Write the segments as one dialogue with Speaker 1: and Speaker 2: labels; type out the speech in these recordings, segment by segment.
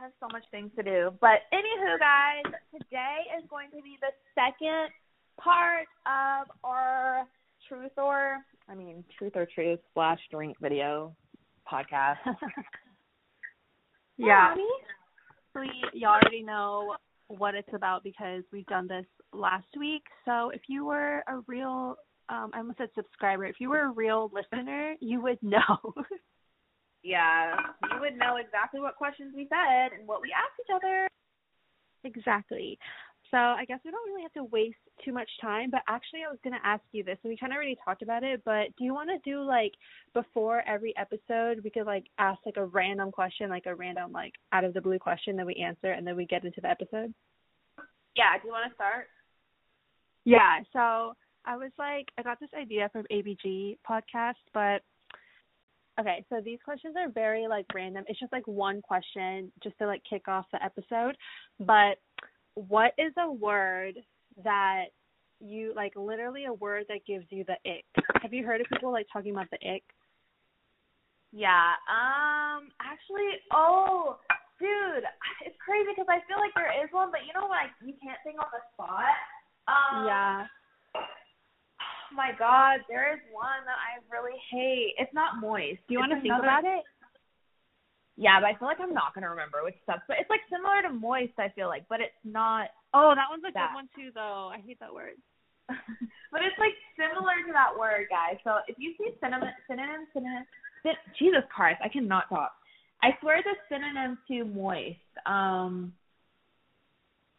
Speaker 1: I have so much things to do. But anywho, guys, today is going to be the second part of our truth or I mean truth or truth slash drink video podcast.
Speaker 2: yeah. We you already know what it's about because we've done this last week. So if you were a real um I almost said subscriber, if you were a real listener, you would know.
Speaker 1: Yeah, you would know exactly what questions we said and what we asked each other.
Speaker 2: Exactly. So I guess we don't really have to waste too much time, but actually I was going to ask you this and we kind of already talked about it, but do you want to do like before every episode we could like ask like a random question, like a random like out of the blue question that we answer and then we get into the episode?
Speaker 1: Yeah, do you want to start?
Speaker 2: Yeah, so I was like I got this idea from ABG podcast, but okay, so these questions are very like random. It's just like one question just to like kick off the episode, but what is a word that you like literally a word that gives you the ick? Have you heard of people like talking about the ick?
Speaker 1: Yeah. Um actually oh dude, it's crazy because I feel like there is one, but you know like you can't think on the spot. Um
Speaker 2: Yeah.
Speaker 1: Oh my god, there is one that I really hate. It's not moist.
Speaker 2: Do you want to think about it?
Speaker 1: Yeah, but I feel like I'm not gonna remember, which sucks. But it's like similar to moist, I feel like, but it's not.
Speaker 2: Oh, that one's a
Speaker 1: that.
Speaker 2: good one too, though. I hate that word.
Speaker 1: but it's like similar to that word, guys. So if you see synonym, synonym, synonym, syn- Jesus Christ, I cannot talk. I swear the synonym to moist. Um.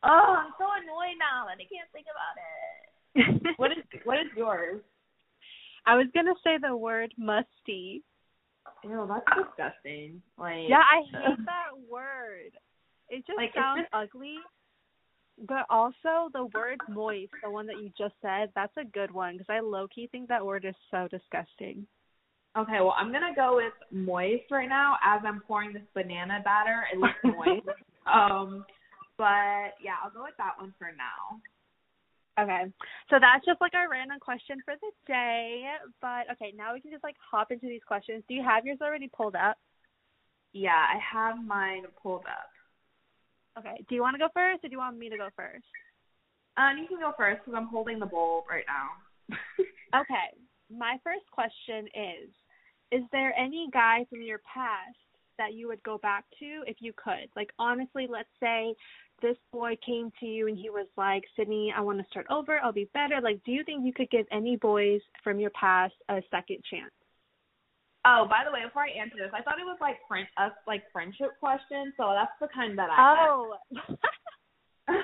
Speaker 1: Oh, I'm so annoyed now that I can't think about it. what is what is yours?
Speaker 2: I was gonna say the word musty.
Speaker 1: Ew, that's disgusting. Like
Speaker 2: Yeah, I hate that word. It just
Speaker 1: Like,
Speaker 2: sounds
Speaker 1: just-
Speaker 2: ugly. But also the word moist, the one that you just said, that's a good one because I low key think that word is so disgusting.
Speaker 1: Okay, well I'm gonna go with moist right now as I'm pouring this banana batter. It looks moist. um, but yeah, I'll go with that one for now.
Speaker 2: Okay. So that's just like our random question for the day. But okay, now we can just like hop into these questions. Do you have yours already pulled up?
Speaker 1: Yeah, I have mine pulled up.
Speaker 2: Okay. Do you want to go first or do you want me to go first?
Speaker 1: Um, you can go first because I'm holding the bowl right now.
Speaker 2: Okay. My first question is Is there any guy from your past that you would go back to if you could? Like, honestly, let's say this boy came to you and he was like, Sydney, I want to start over. I'll be better. Like, do you think you could give any boys from your past a second chance?
Speaker 1: oh, by the way, before I answer this, I thought it was like friend us like friendship question, so that's the kind that I.
Speaker 2: Oh.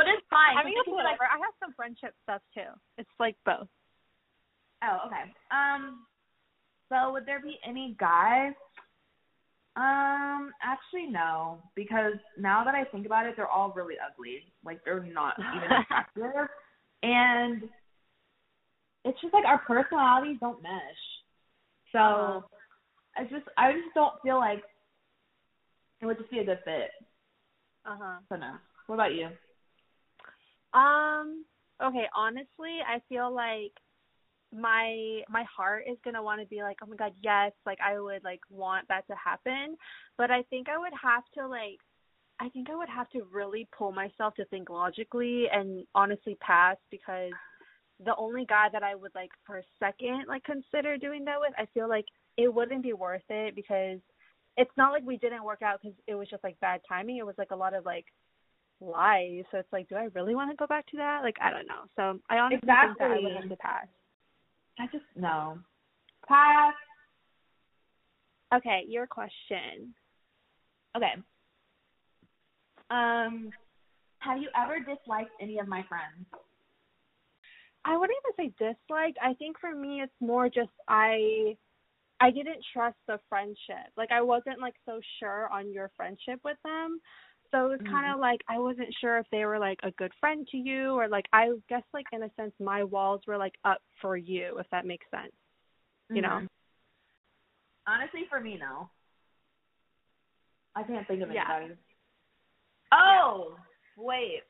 Speaker 1: But it's fine.
Speaker 2: I mean, it's
Speaker 1: like,
Speaker 2: whatever. I have some friendship stuff too. It's like both.
Speaker 1: Oh, okay. Um, so would there be any guys? Um, actually no, because now that I think about it, they're all really ugly. Like they're not even attractive, and it's just like our personalities don't mesh. So
Speaker 2: Uh-huh.
Speaker 1: I just I just don't feel like it would just be a good fit.
Speaker 2: Uh huh.
Speaker 1: So no. What about you?
Speaker 2: Um. Okay. Honestly, I feel like my my heart is gonna want to be like, oh my god, yes, like I would like want that to happen, but I think I would have to like, I think I would have to really pull myself to think logically and honestly pass because the only guy that I would like for a second like consider doing that with, I feel like it wouldn't be worth it because it's not like we didn't work out because it was just like bad timing. It was like a lot of like lies. So it's like, do I really want to go back to that? Like, I don't know. So I honestly think that I would have to pass.
Speaker 1: I just no. Pass.
Speaker 2: Okay, your question.
Speaker 1: Okay. Um, have you ever disliked any of my friends?
Speaker 2: I wouldn't even say disliked. I think for me it's more just I I didn't trust the friendship. Like I wasn't like so sure on your friendship with them. So it was kind of like I wasn't sure if they were like a good friend to you or like I guess like in a sense my walls were like up for you if that makes sense. You know.
Speaker 1: Mhm. Honestly, for me, no. I can't think of
Speaker 2: Yeah.
Speaker 1: anybody. Oh, wait.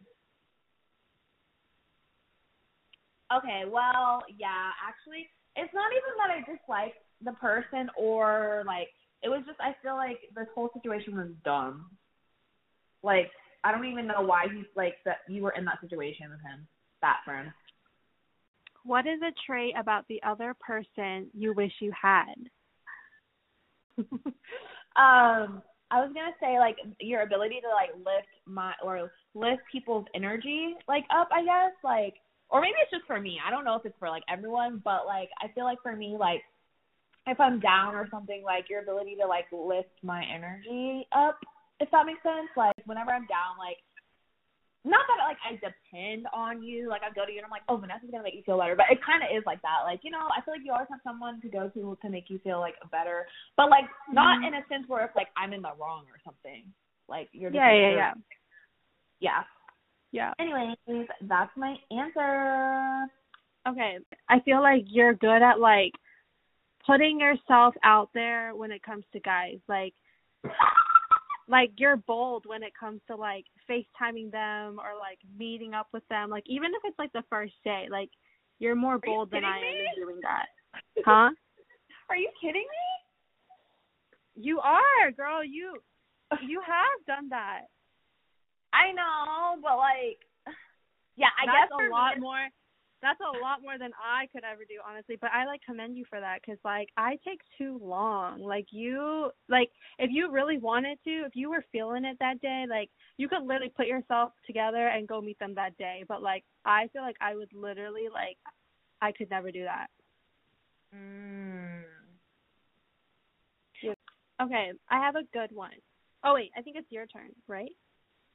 Speaker 1: Okay, well, yeah, actually, it's not even that I dislike the person or like it was just I feel like this whole situation was dumb. Like I don't even know why he's like that you were in that situation with him. That friend.
Speaker 2: What is a trait about the other person you wish you had?
Speaker 1: um, I was gonna say like your ability to like lift my or lift people's energy like up, I guess, like or maybe it's just for me. I don't know if it's for like everyone, but like I feel like for me, like if I'm down or something, like your ability to like lift my energy up, if that makes sense. Like whenever I'm down, like not that like I depend on you, like I go to you and I'm like, oh, Vanessa's gonna make you feel better, but it kind of is like that. Like you know, I feel like you always have someone to go to to make you feel like better, but like mm-hmm. not in a sense where it's like I'm in the wrong or something. Like you're just
Speaker 2: yeah, yeah, yeah,
Speaker 1: yeah,
Speaker 2: yeah.
Speaker 1: Anyways, that's my answer.
Speaker 2: Okay, I feel like you're good at like putting yourself out there when it comes to guys, like like you're bold when it comes to like FaceTiming them or like meeting up with them. Like even if it's like the first day, like you're more bold
Speaker 1: you
Speaker 2: than I am in doing that. Huh?
Speaker 1: Are you kidding
Speaker 2: me? You are, girl. You you have done that.
Speaker 1: I know, but like yeah, I
Speaker 2: That's
Speaker 1: guess
Speaker 2: a lot more that's a lot more than I could ever do, honestly. But I like commend you for that because like I take too long. Like you, like if you really wanted to, if you were feeling it that day, like you could literally put yourself together and go meet them that day. But like I feel like I would literally like I could never do that.
Speaker 1: Mm.
Speaker 2: Okay, I have a good one. Oh wait, I think it's your turn, right?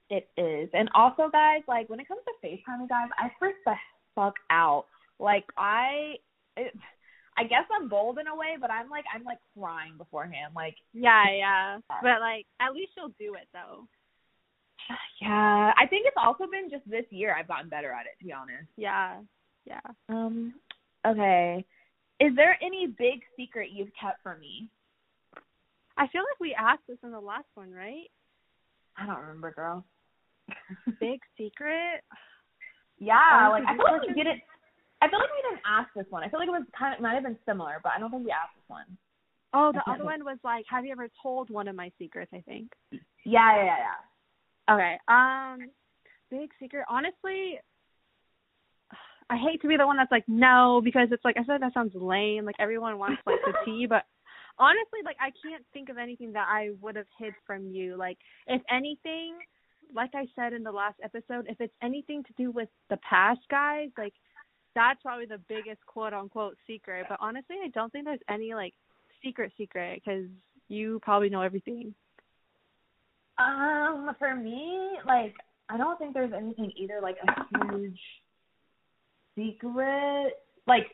Speaker 1: It is. And also guys, like when it comes to FaceTime guys, I first fuck out. Like I it, I guess I'm bold in a way, but I'm like I'm like crying beforehand. Like
Speaker 2: Yeah, yeah. But like at least you'll do it though.
Speaker 1: Yeah. I think it's also been just this year I've gotten better at it to be honest.
Speaker 2: Yeah. Yeah.
Speaker 1: Um okay. Is there any big secret you've kept from me?
Speaker 2: I feel like we asked this in the last one, right?
Speaker 1: I don't remember, girl.
Speaker 2: big secret?
Speaker 1: Yeah, like I feel like we didn't. I feel like we didn't ask this one. I feel like it was kind of might have been similar, but I don't think we asked this one.
Speaker 2: Oh, the other one was like, have you ever told one of my secrets? I think.
Speaker 1: Yeah, yeah, yeah.
Speaker 2: Okay. Um, big secret. Honestly, I hate to be the one that's like no because it's like I said that sounds lame. Like everyone wants like the tea, but honestly, like I can't think of anything that I would have hid from you. Like if anything, like I said in the last episode, if it's anything to do with the past guys, like that's probably the biggest quote unquote secret. But honestly, I don't think there's any like secret secret because you probably know everything.
Speaker 1: Um, for me, like I don't think there's anything either like a huge secret like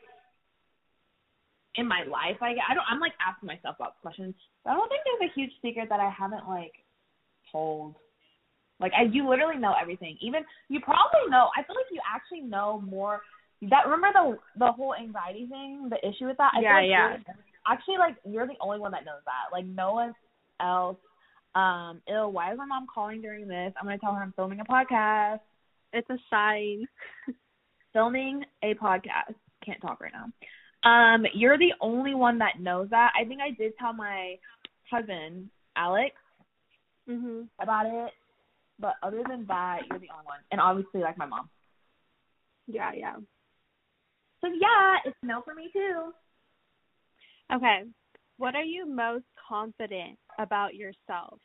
Speaker 1: in my life. I I don't I'm like asking myself about questions. I don't think there's a huge secret that I haven't like told like I, you literally know everything. Even you probably know. I feel like you actually know more. That remember the the whole anxiety thing, the issue with that. I
Speaker 2: yeah,
Speaker 1: like
Speaker 2: yeah.
Speaker 1: Actually, like you're the only one that knows that. Like no one else. Um, ew, why is my mom calling during this? I'm gonna tell her I'm filming a podcast.
Speaker 2: It's a sign.
Speaker 1: filming a podcast. Can't talk right now. Um, you're the only one that knows that. I think I did tell my cousin Alex
Speaker 2: mm-hmm.
Speaker 1: about it. But other than that, you're the only one. And obviously, like my mom.
Speaker 2: Yeah, yeah.
Speaker 1: So yeah, it's no for me too.
Speaker 2: Okay. What are you most confident about yourself?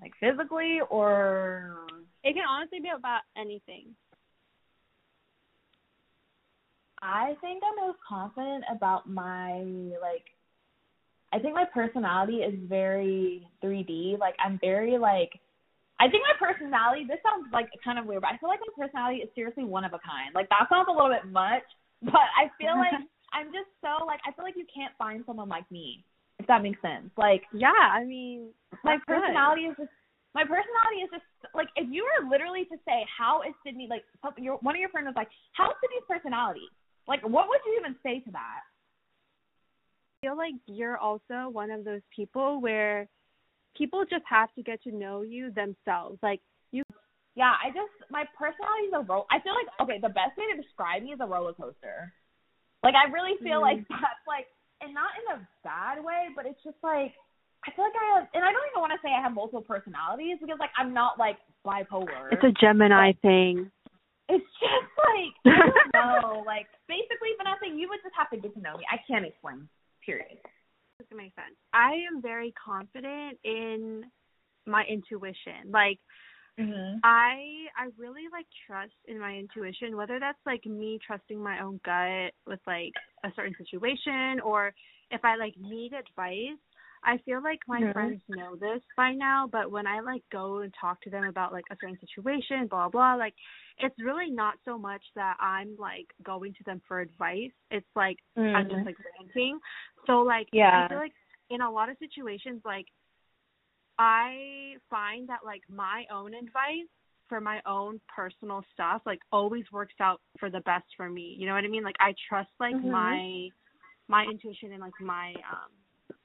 Speaker 1: Like physically or
Speaker 2: it can honestly be about anything.
Speaker 1: I think I'm most confident about my like I think my personality is very 3D. Like I'm very like I think my personality, this sounds like kind of weird, but I feel like my personality is seriously one of a kind. Like that sounds a little bit much, but I feel like I'm just so like I feel like you can't find someone like me, if that makes sense. Like
Speaker 2: yeah, I mean
Speaker 1: my personality good. is just my personality is just like if you were literally to say how is Sydney like your one of your friends was like how's Sydney's personality? Like what would you even say to that?
Speaker 2: I feel like you're also one of those people where people just have to get to know you themselves. Like you
Speaker 1: Yeah, I just my personality is a roll I feel like okay, the best way to describe me is a roller coaster. Like I really feel mm. like that's like and not in a bad way, but it's just like I feel like I have, and I don't even want to say I have multiple personalities because like I'm not like bipolar.
Speaker 2: It's a Gemini thing.
Speaker 1: It's just like I don't know. like basically, Vanessa, you would just have to get to know me. I can't explain. Period.
Speaker 2: This makes sense. I am very confident in my intuition. Like
Speaker 1: Mm-hmm.
Speaker 2: I I really like trust in my intuition, whether that's like me trusting my own gut with like a certain situation or if I like need advice. I feel like my friends know this by now, but when I like go and talk to them about like a certain situation, blah blah, like it's really not so much that I'm like going to them for advice. It's like I'm just like ranting. So like
Speaker 1: Mm-hmm. Yeah.
Speaker 2: I feel like in a lot of situations like I find that like my own advice for my own personal stuff like always works out for the best for me. You know what I mean? Like I trust like
Speaker 1: Mhm.
Speaker 2: my my intuition and like my um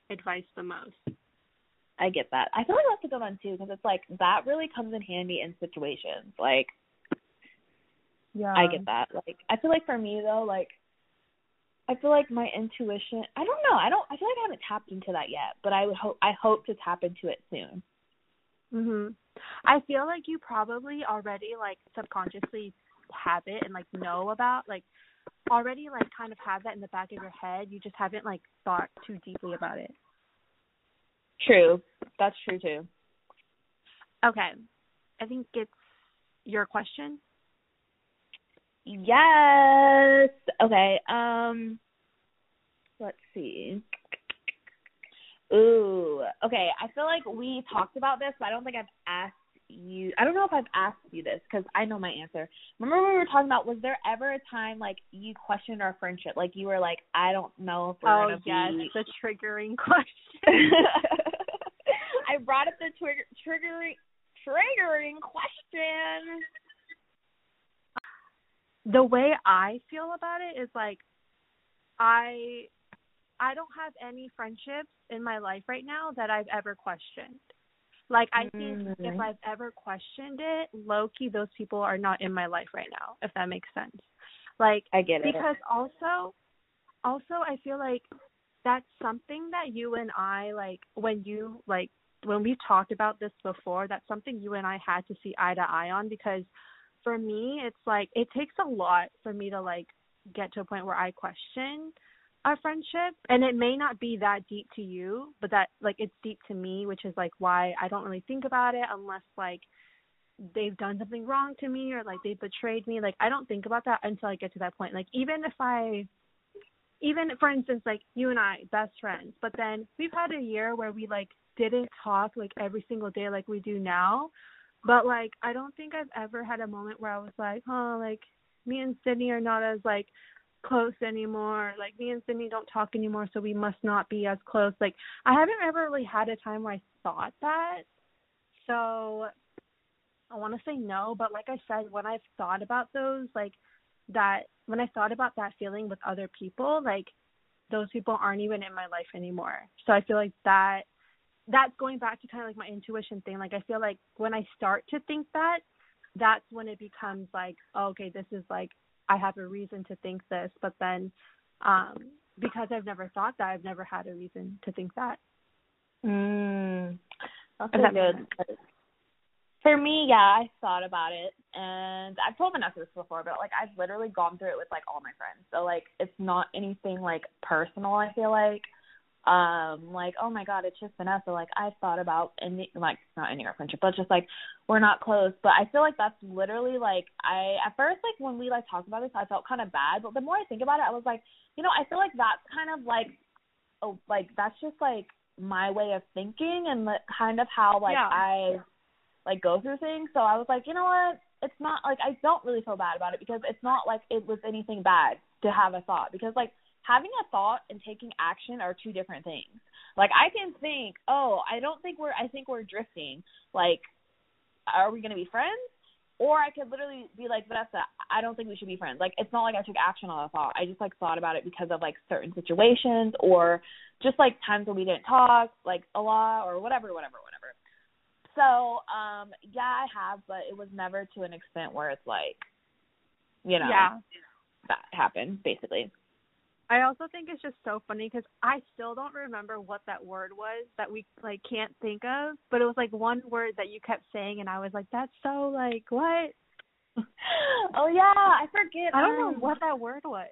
Speaker 2: advice the most.
Speaker 1: I get that. I feel like that's a good one too because it's like that really comes in handy in situations. Like
Speaker 2: Yeah.
Speaker 1: I get that. Like I feel like for me though, like I feel like my intuition. I don't know. I don't. I feel like I haven't tapped into that yet, but I would hope. I hope to tap into it soon.
Speaker 2: Mhm. I feel like you probably already like subconsciously have it and like know about like already like kind of have that in the back of your head. You just haven't like thought too deeply about it.
Speaker 1: True. That's true too.
Speaker 2: Okay. I think it's your question.
Speaker 1: Yes. Okay. Um. Let's see. Ooh. Okay. I feel like we talked about this, but I don't think I've asked you. I don't know if I've asked you this because I know my answer. Remember when we were talking about? Was there ever a time like you questioned our friendship? Like you were like, I don't know if we're
Speaker 2: oh
Speaker 1: gonna
Speaker 2: yes,
Speaker 1: be.
Speaker 2: the triggering question.
Speaker 1: I brought up the trigger triggering triggering question.
Speaker 2: the way I feel about it is like I I don't have any friendships in my life right now that I've ever questioned. Like I think if
Speaker 1: Mhm.
Speaker 2: I've ever questioned it, low key, those people are not in my life right now, if that makes sense. Like
Speaker 1: I get it.
Speaker 2: because also also I feel like that's something that you and I like when you like when we talked about this before, that's something you and I had to see eye to eye on because for me it's like it takes a lot for me to like get to a point where I question our friendship and it may not be that deep to you, but that like it's deep to me, which is like why I don't really think about it unless like they've done something wrong to me or like they betrayed me. Like I don't think about that until I get to that point. Like even if I even for instance like you and I best friends, but then we've had a year where we like didn't talk like every single day like we do now. But like I don't think I've ever had a moment where I was like, "Oh, like me and Sydney are not as like close anymore. Like me and Sydney don't talk anymore, so we must not be as close." Like I haven't ever really had a time where I thought that. So I want to say no, but like I said, when I've thought about those, like that, when I thought about that feeling with other people, like those people aren't even in my life anymore. So I feel like that, that's going back to kind of like my intuition thing. Like I feel like when I start to think that, that's when it becomes like, oh, okay, this is like, I have a reason to think this. But then, um, because I've never thought that, I've never had a reason to think that.
Speaker 1: Mm, that's
Speaker 2: that
Speaker 1: good. For me, yeah, I thought about it, and I've told Vanessa this before, but like I've literally gone through it with like all my friends. So like it's not anything like personal. I feel like, um, like oh my god, it's just Vanessa. Like I've thought about and like not any our friendship, but just like we're not close. But I feel like that's literally like I at first like when we like talked about this, I felt kind of bad. But the more I think about it, I was like, you know, I feel like that's kind of like, oh, like that's just like my way of thinking and the kind of how like
Speaker 2: Yeah.
Speaker 1: I like go through things. So I was like, you know what? It's not like I don't really feel bad about it because it's not like it was anything bad to have a thought because like having a thought and taking action are two different things. Like I can think, oh, I don't think we're I think we're drifting. Like are we going to be friends? Or I could literally be like, Vanessa, I don't think we should be friends. Like, it's not like I took action on a thought. I just like thought about it because of like certain situations or just like times when we didn't talk like a lot or whatever, whatever, whatever. So, um, yeah, I have, but it was never to an extent where it's like, you know,
Speaker 2: Yeah.
Speaker 1: that happened basically.
Speaker 2: I also think it's just so funny because I still don't remember what that word was that we like can't think of, but it was like one word that you kept saying, and I was like, "That's so like what?"
Speaker 1: oh yeah, I forget.
Speaker 2: I don't
Speaker 1: um,
Speaker 2: know what that word was.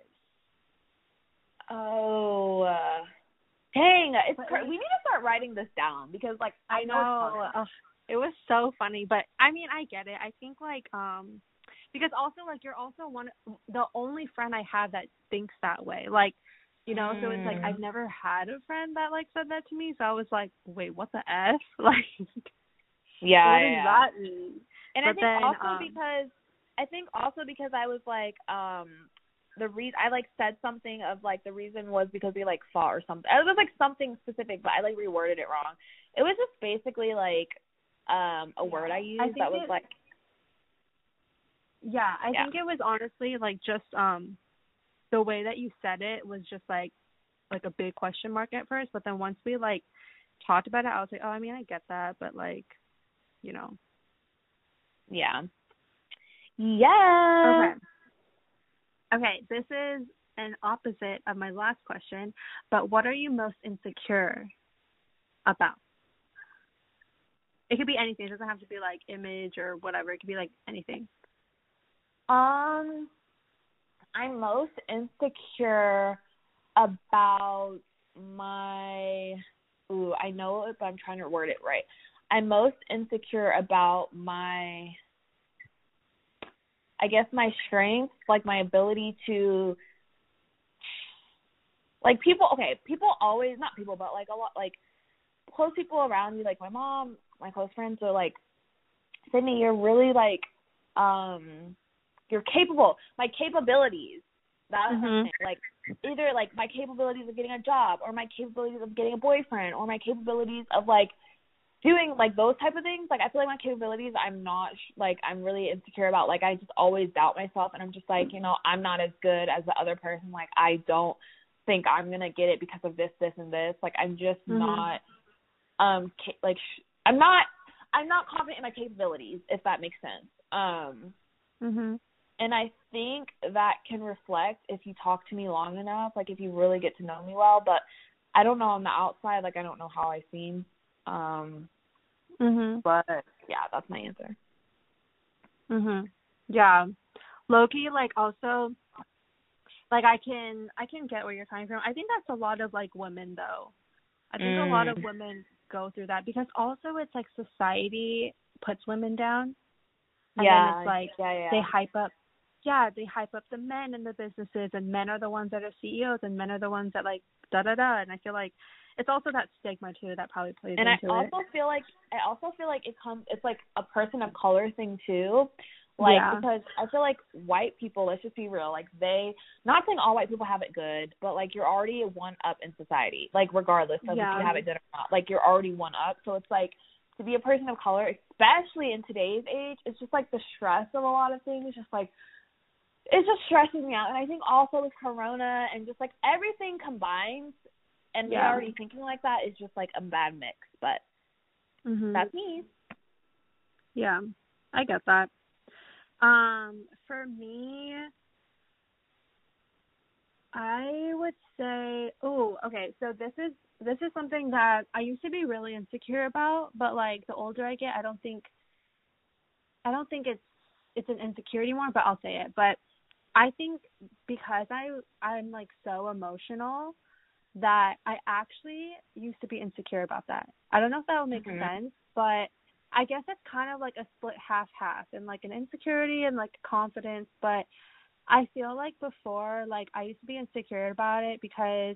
Speaker 1: Oh, uh, dang! It's
Speaker 2: But
Speaker 1: we need to start writing this down because like I know, it's hard.
Speaker 2: Ugh, it was so funny, but I mean, I get it. I think like um because also like you're also one the only friend I have that thinks that way. Like, you know, so it's like
Speaker 1: Mm.
Speaker 2: I've never had a friend that like said that to me. So I was like, wait, what the f? Like,
Speaker 1: yeah,
Speaker 2: what
Speaker 1: yeah,
Speaker 2: does
Speaker 1: yeah.
Speaker 2: that mean?
Speaker 1: And I think
Speaker 2: then,
Speaker 1: also
Speaker 2: um,
Speaker 1: because I think also because I was like um the reason I like said something of like the reason was because we like fought or something. It was like something specific, but I like reworded it wrong. It was just basically like um a word I used
Speaker 2: think
Speaker 1: that was
Speaker 2: it-
Speaker 1: like
Speaker 2: Yeah, I
Speaker 1: Yeah.
Speaker 2: think it was honestly like just um the way that you said it was just like like a big question mark at first, but then once we like talked about it, I was like, oh, I mean, I get that, but like, you know.
Speaker 1: yeah. Yeah.
Speaker 2: Okay. Okay, this is an opposite of my last question, but what are you most insecure about? It could be anything. It doesn't have to be like image or whatever. It could be like anything.
Speaker 1: Um, I'm most insecure about my. Ooh, I know it, but I'm trying to word it right. I'm most insecure about my. I guess my strengths, like my ability to. Like people, okay, people always not people, but like a lot, like close people around me, like my mom, my close friends are like, Sydney, you're really like, um, you're capable. My capabilities. I'm
Speaker 2: Mhm.
Speaker 1: like either like my capabilities of getting a job, or my capabilities of getting a boyfriend, or my capabilities of like doing like those type of things. Like I feel like my capabilities, I'm not like I'm really insecure about. Like I just always doubt myself, and I'm just like you know I'm not as good as the other person. Like I don't think I'm gonna get it because of this, this, and this. Like I'm just
Speaker 2: Mhm.
Speaker 1: not um ca- like sh- I'm not I'm not confident in my capabilities if that makes sense. Um
Speaker 2: Mhm.
Speaker 1: And I think that can reflect if you talk to me long enough, like if you really get to know me well, but I don't know on the outside, like I don't know how I seem. Um
Speaker 2: Mhm.
Speaker 1: but yeah, that's my answer.
Speaker 2: Mhm. Yeah. low key like also like I can I can get where you're coming from. I think that's a lot of like women though. I think a lot of
Speaker 1: Mm.
Speaker 2: women go through that because also it's like society puts women down. And
Speaker 1: yeah.
Speaker 2: then it's like
Speaker 1: yeah, yeah.
Speaker 2: they hype up yeah, they hype up the men in the businesses and men are the ones that are CEOs and men are the ones that like da da da and I feel like it's also that stigma too that probably plays
Speaker 1: and I
Speaker 2: into it.
Speaker 1: also feel like I also feel like it comes it's like a person of color thing too. Like
Speaker 2: Yeah.
Speaker 1: because I feel like white people, let's just be real, like they not saying all white people have it good, but like you're already one up in society. Like regardless of
Speaker 2: Yeah.
Speaker 1: if you have it good or not. Like you're already one up. So it's like to be a person of color, especially in today's age, it's just like the stress of a lot of things just like it just stresses me out. And I think also with Corona and just like everything combined and
Speaker 2: yeah.
Speaker 1: me already thinking like that is just like a bad mix. But
Speaker 2: Mhm.
Speaker 1: that's me.
Speaker 2: Yeah, I get that. Um, for me, I would say, oh, okay. So this is this is something that I used to be really insecure about, but like the older I get, I don't think, I don't think it's it's an insecurity more, but I'll say it. But I think because I I'm like so emotional that I actually used to be insecure about that. I don't know if that will make
Speaker 1: Mhm.
Speaker 2: sense, but I guess it's kind of like a split half half and like an insecurity and like confidence, but I feel like before like I used to be insecure about it because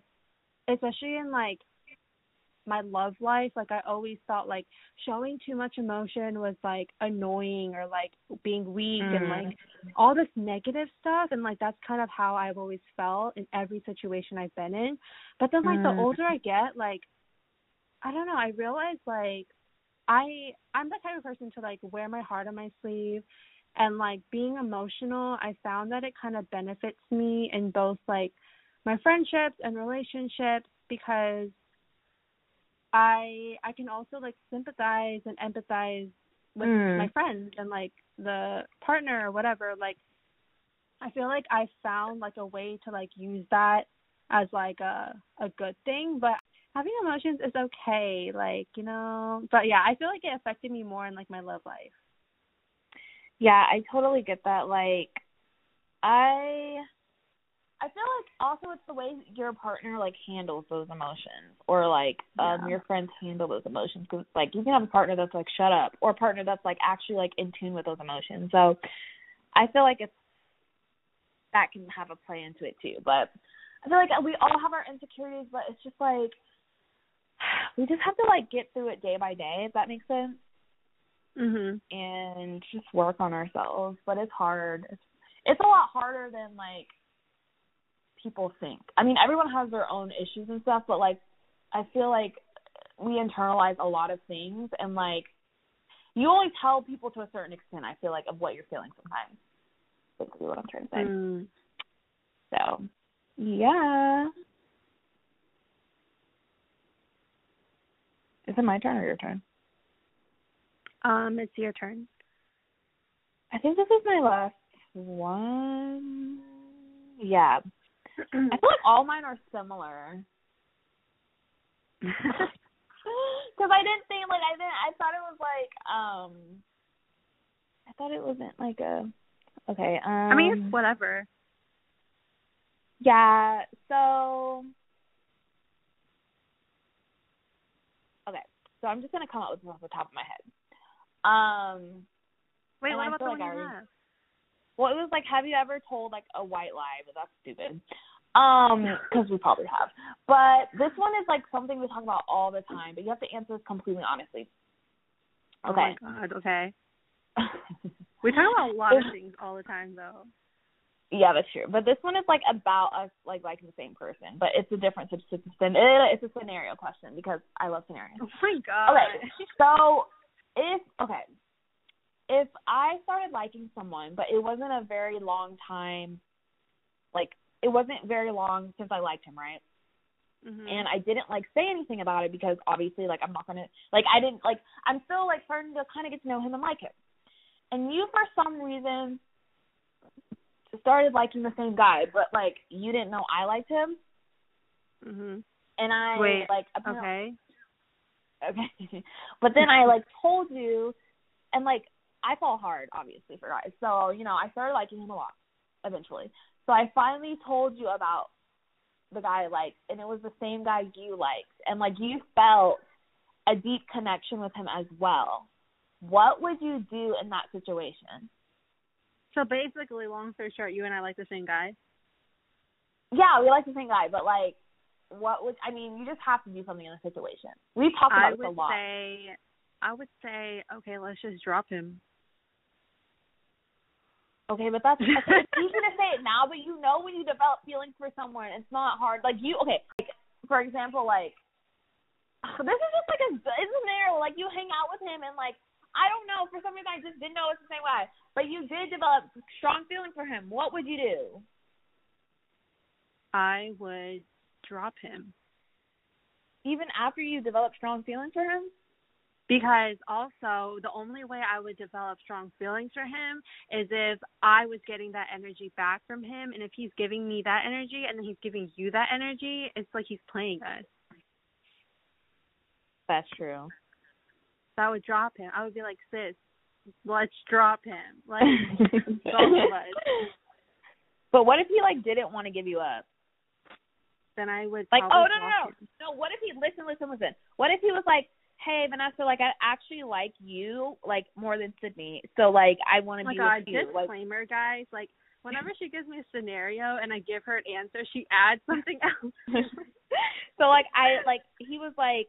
Speaker 2: especially in like my love life, like I always thought like showing too much emotion was like annoying or like being weak and
Speaker 1: Mm.
Speaker 2: like all this negative stuff and like that's kind of how I've always felt in every situation I've been in. But then like the
Speaker 1: Mm.
Speaker 2: older I get, like I don't know, I realize like I I'm the type of person to like wear my heart on my sleeve and like being emotional, I found that it kind of benefits me in both like my friendships and relationships because I I can also like sympathize and empathize with
Speaker 1: Mm.
Speaker 2: my friends and like the partner or whatever like I feel like I found like a way to like use that as like a a good thing, but having emotions is okay, like, you know. But yeah, I feel like it affected me more in like my love life.
Speaker 1: Yeah, I totally get that. Like I I feel like also it's the way your partner like handles those emotions or like um
Speaker 2: Yeah.
Speaker 1: your friends handle those emotions cuz like you can have a partner that's like shut up or a partner that's like actually like in tune with those emotions. So I feel like it's that can have a play into it too. But I feel like we all have our insecurities, but it's just like we just have to like get through it day by day, if that makes sense,
Speaker 2: Mhm.
Speaker 1: and just work on ourselves. But it's hard. It's it's a lot harder than like people think. I mean, everyone has their own issues and stuff, but like I feel like we internalize a lot of things and like you only tell people to a certain extent, I feel like, of what you're feeling sometimes. Basically what I'm trying to say.
Speaker 2: Mm.
Speaker 1: So yeah. Is it my turn or your turn?
Speaker 2: Um, it's your turn.
Speaker 1: I think this is my last one. Yeah. I feel like all mine are similar. Because I didn't think like I didn't I thought it was like um I thought it wasn't like a okay, um
Speaker 2: I mean, it's whatever.
Speaker 1: Yeah, so Okay. So I'm just gonna come up with this off the top of my head. Um
Speaker 2: Wait, what
Speaker 1: I
Speaker 2: about the
Speaker 1: feel
Speaker 2: one
Speaker 1: like I
Speaker 2: have?
Speaker 1: Well, it was like, have you ever told like a white lie? But that's stupid. Um, because we probably have. But this one is like something we talk about all the time, but you have to answer this completely honestly. Okay.
Speaker 2: Oh my god. Okay. We talk about a lot of things all the time, though.
Speaker 1: yeah, that's true. But this one is like about us like liking the same person, but it's a different it's a it's a scenario question because I love scenarios.
Speaker 2: Oh my god.
Speaker 1: Okay. So if okay, if I started liking someone, but it wasn't a very long time, like it wasn't very long since I liked him, right?
Speaker 2: Mhm.
Speaker 1: And I didn't like say anything about it because obviously, like I'm not gonna like I didn't like I'm still like starting to kind of get to know him and like him. And you, for some reason, started liking the same guy, but like you didn't know I liked him,
Speaker 2: Mhm.
Speaker 1: and I
Speaker 2: Wait,
Speaker 1: like
Speaker 2: Okay.
Speaker 1: Okay. but then I like told you and like I fall hard obviously for guys. So, you know, I started liking him a lot eventually. So I finally told you about the guy I liked and it was the same guy you liked and like you felt a deep connection with him as well. What would you do in that situation?
Speaker 2: So basically, long story short, you and I like the same guy.
Speaker 1: Yeah, we like the same guy, but like what would I mean, you just have to do something in the situation. We've talked about
Speaker 2: I
Speaker 1: this a
Speaker 2: would
Speaker 1: lot.
Speaker 2: say, I would say, okay, let's just drop him.
Speaker 1: Okay, but that's okay, it's easy to say it now, but you know when you develop feelings for someone, it's not hard. Like you, okay, like for example, like this is just like a it's a scenario. Like you hang out with him and like I don't know for some reason I just didn't know it's the same way, but you did develop strong feelings for him. What would you do?
Speaker 2: I would drop him
Speaker 1: Even after you develop strong feelings for him?
Speaker 2: Because also the only way I would develop strong feelings for him is if I was getting that energy back from him, and if he's giving me that energy and then he's giving you that energy, it's like he's playing us.
Speaker 1: That's true.
Speaker 2: So I would drop him. I would be like, sis, let's drop him. Let's both of us.
Speaker 1: But what if he like didn't want to give you up?
Speaker 2: Then I would
Speaker 1: Like, oh no, no, no,
Speaker 2: him.
Speaker 1: no. What if he listen, listen, listen? What if he was like, hey Vanessa, like I actually like you like more than Sydney, so like I want
Speaker 2: Oh
Speaker 1: to
Speaker 2: my
Speaker 1: be
Speaker 2: god,
Speaker 1: with you. Like,
Speaker 2: disclaimer, guys. Like, whenever she gives me a scenario and I give her an answer, she adds something else.
Speaker 1: so like I like he was like,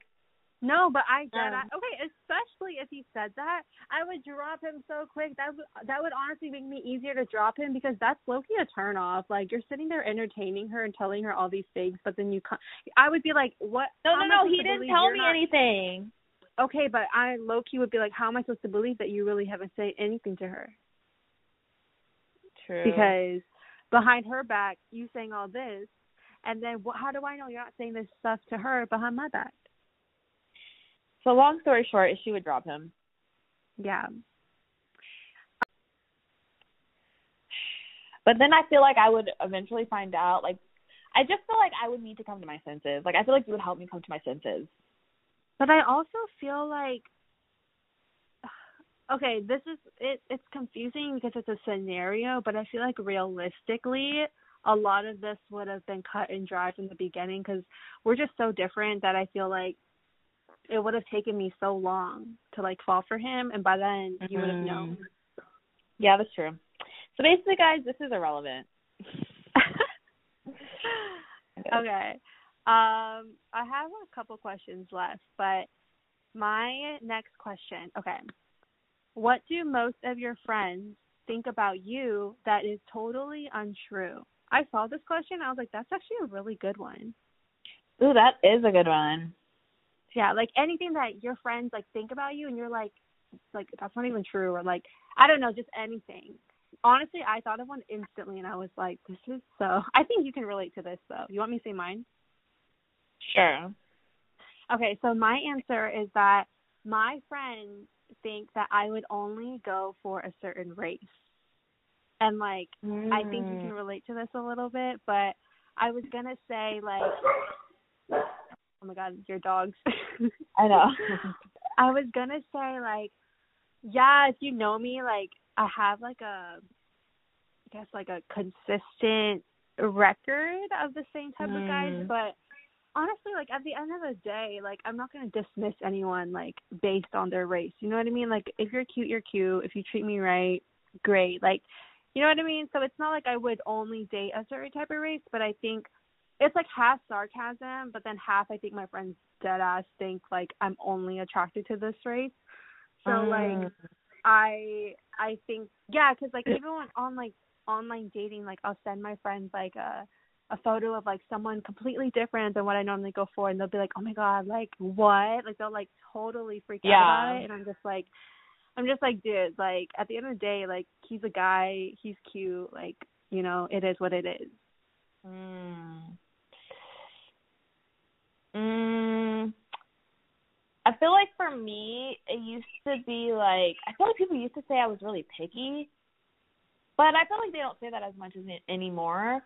Speaker 2: No, but I get
Speaker 1: Um.
Speaker 2: it. Okay, especially if he said that, I would drop him so quick. That would that would honestly make me easier to drop him because that's low key a turn off. Like you're sitting there entertaining her and telling her all these things, but then you, ca- I would be like, what?
Speaker 1: no, no, no, he didn't tell me
Speaker 2: not-
Speaker 1: anything.
Speaker 2: Okay, but I low key would be like, how am I supposed to believe that you really haven't said anything to her?
Speaker 1: True.
Speaker 2: Because behind her back, you saying all this, and then wh- how do I know you're not saying this stuff to her behind my back?
Speaker 1: so long story short, she would drop him.
Speaker 2: Yeah.
Speaker 1: But then I feel like I would eventually find out. Like, I just feel like I would need to come to my senses. Like I feel like you would help me come to my senses.
Speaker 2: But I also feel like okay, this is it it's confusing because it's a scenario, but I feel like realistically a lot of this would have been cut and dry from the beginning cuz we're just so different that I feel like it would have taken me so long to like fall for him and by then you would have known.
Speaker 1: Mm-hmm. Yeah, that's true. So basically guys, this is irrelevant.
Speaker 2: okay. Um I have a couple questions left, but my next question. Okay. What do most of your friends think about you that is totally untrue? I saw this question. I was like, that's actually a really good one.
Speaker 1: Ooh, that is a good one.
Speaker 2: Yeah, like anything that your friends like think about you, and you're like, like that's not even true, or like I don't know, just anything. Honestly, I thought of one instantly, and I was like, this is so. I think you can relate to this though. You want me to say mine?
Speaker 1: Sure.
Speaker 2: Okay, so my answer is that my friends think that I would only go for a certain race. And like
Speaker 1: mm.
Speaker 2: I think you can relate to this a little bit, but I was gonna say like oh my god, your dogs.
Speaker 1: I know.
Speaker 2: I was gonna say like yeah, if you know me, like I have like a I guess like a consistent record of the same type
Speaker 1: mm.
Speaker 2: of guys, but honestly like at the end of the day like i'm not going to dismiss anyone like based on their race you know what i mean? Like if you're cute you're cute. If you treat me right great. Like you know what i mean? So it's not like i would only date a certain type of race but i think it's like half sarcasm but then half i think my friends dead ass think like i'm only attracted to this race. So
Speaker 1: um.
Speaker 2: like i i think yeah because like even when on like online dating like i'll send my friends like a a photo of like someone completely different than what I normally go for, and they'll be like, "Oh my god, like what?" Like they'll like totally freak
Speaker 1: yeah.
Speaker 2: out about it, and I'm just like, I'm just like, dude, like at the end of the day, like he's a guy, he's cute, like you know, it is what it is.
Speaker 1: Mm. Mm. I feel like for me, it used to be like I feel like people used to say I was really picky, but I feel like they don't say that as much as anymore.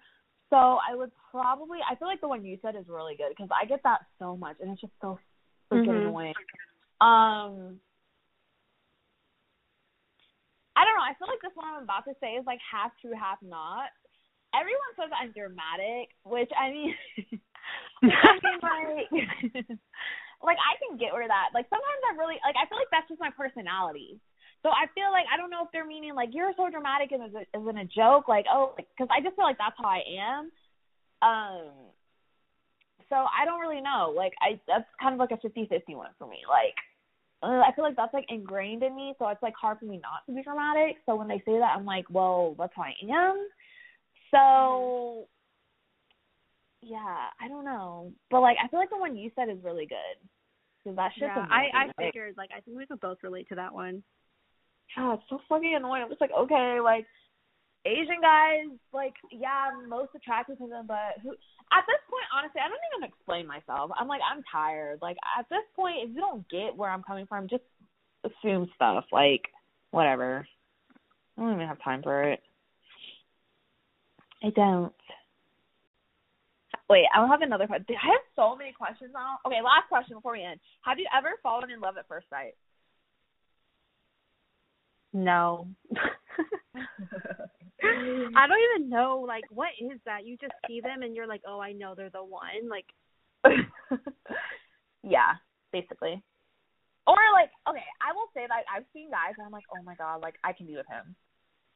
Speaker 1: So I would probably I feel like the one you said is really good because I get that so much and it's just so freaking
Speaker 2: mm-hmm.
Speaker 1: annoying. Um I don't know, I feel like this one I'm about to say is like half true, half not. Everyone says I'm dramatic, which I mean I mean like like I can get where that like sometimes I really like I feel like that's just my personality. So I feel like I don't know if they're meaning like you're so dramatic and is it isn't a joke like oh because I just feel like that's how I am. Um. So I don't really know. Like I that's kind of like a fifty fifty one for me. Like uh, I feel like that's like ingrained in me, so it's like hard for me not to be dramatic. So when they say that, I'm like, well, that's how I am. So yeah, I don't know, but like I feel like the one you said is really good. Cause that shit's
Speaker 2: yeah, I I figured like I think we could both relate to that one.
Speaker 1: God, it's so fucking annoying. I'm just like, okay, like Asian guys, like, yeah, I'm most attracted to them, but who at this point, honestly, I don't even explain myself. I'm like, I'm tired. Like at this point, if you don't get where I'm coming from, just assume stuff. Like, whatever. I don't even have time for it. I don't. Wait, I have another question. I have so many questions now. Okay, last question before we end. Have you ever fallen in love at first sight?
Speaker 2: No. I don't even know like what is that? You just see them and you're like, "Oh, I know they're the one." Like
Speaker 1: Yeah, basically. Or like, okay, I will say that I've seen guys and I'm like, "Oh my god, like I can be with him."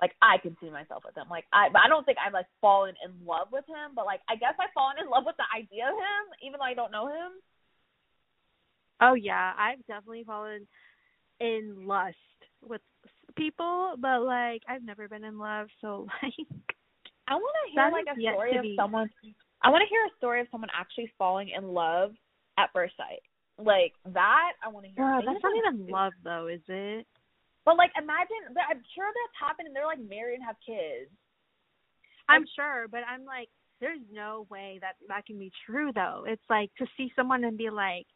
Speaker 1: Like I can see myself with him. Like I but I don't think I've like fallen in love with him, but like I guess I've fallen in love with the idea of him even though I don't know him.
Speaker 2: Oh yeah, I've definitely fallen in lust with people, but like I've never been in love, so like
Speaker 1: I want to hear like a story of someone. I want to hear a story of someone actually falling in love at first sight. Like that, I want to hear.
Speaker 2: Yeah, that's not even love though, is it?
Speaker 1: But like, imagine. I'm sure that's happened, and they're like married and have kids.
Speaker 2: I'm sure, but I'm like, there's no way that that can be true though. It's like to see someone and be like,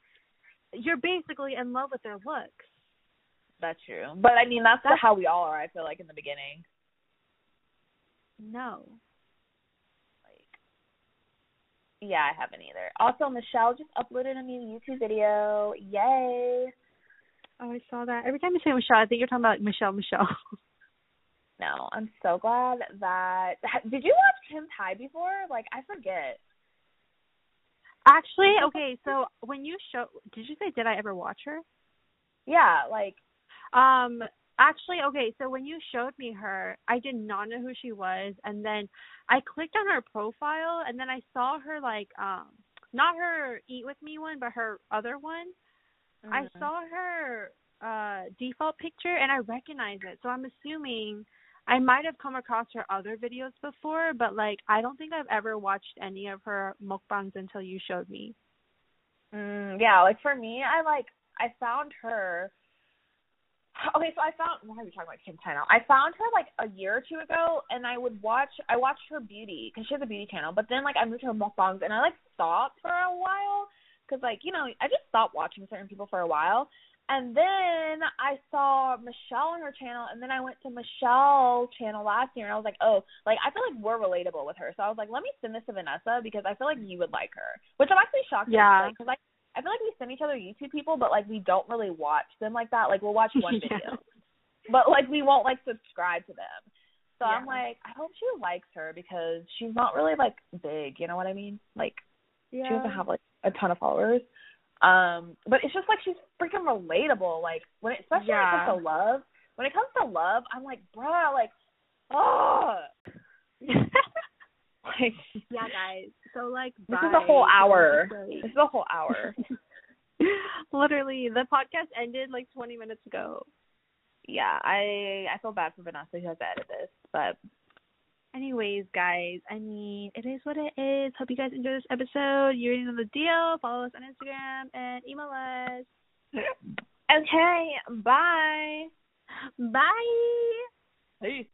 Speaker 2: you're basically in love with their looks.
Speaker 1: That's true. But I mean, that's, that's how we all are. I feel like in the beginning.
Speaker 2: No.
Speaker 1: Like, Yeah, I haven't either. Also, Michelle just uploaded a new YouTube video. Yay!
Speaker 2: Oh, I saw that. Every time you say Michelle, I think you're talking about Michelle. Michelle.
Speaker 1: No, I'm so glad that. Did you watch Kim Thai before? Like, I forget.
Speaker 2: Actually, okay. So when you show, did you say did I ever watch her?
Speaker 1: Yeah, like.
Speaker 2: Um. Actually, okay. So when you showed me her, I did not know who she was, and then I clicked on her profile, and then I saw her like um not her eat with me one, but her other one. Mm-hmm. I saw her uh default picture and I recognized it. So I'm assuming I might have come across her other videos before, but like I don't think I've ever watched any of her mukbangs until you showed me.
Speaker 1: Mm, yeah, like for me, I like I found her. Okay, so I found why are we talking about Kim channel? I found her like a year or two ago, and I would watch. I watched her beauty because she has a beauty channel. But then like I moved to her mukbangs, and I like stopped for a while because like you know I just stopped watching certain people for a while. And then I saw Michelle on her channel, and then I went to Michelle's channel last year, and I was like, oh, like I feel like we're relatable with her. So I was like, let me send this to Vanessa because I feel like you would like her, which I'm actually shocked.
Speaker 2: Yeah.
Speaker 1: Because like, I feel like we send each other YouTube people, but like we don't really watch them like that. Like we'll watch one
Speaker 2: yeah.
Speaker 1: video, but like we won't like subscribe to them. So
Speaker 2: yeah.
Speaker 1: I'm like, I hope she likes her because she's not really like big. You know what I mean? Like
Speaker 2: yeah.
Speaker 1: she doesn't have like a ton of followers. Um, but it's just like she's freaking relatable. Like when, it, especially
Speaker 2: yeah.
Speaker 1: when it comes to love. When it comes to love, I'm like, bruh, like, oh. like,
Speaker 2: yeah, guys. So like,
Speaker 1: this
Speaker 2: bye.
Speaker 1: is a whole hour. This is a whole hour.
Speaker 2: Literally, the podcast ended like 20 minutes ago.
Speaker 1: Yeah, I I feel bad for Vanessa who has to edit this, but
Speaker 2: anyways, guys, I mean, it is what it is. Hope you guys enjoy this episode. You already know the deal. Follow us on Instagram and email us.
Speaker 1: Okay, bye.
Speaker 2: Bye.
Speaker 1: Peace.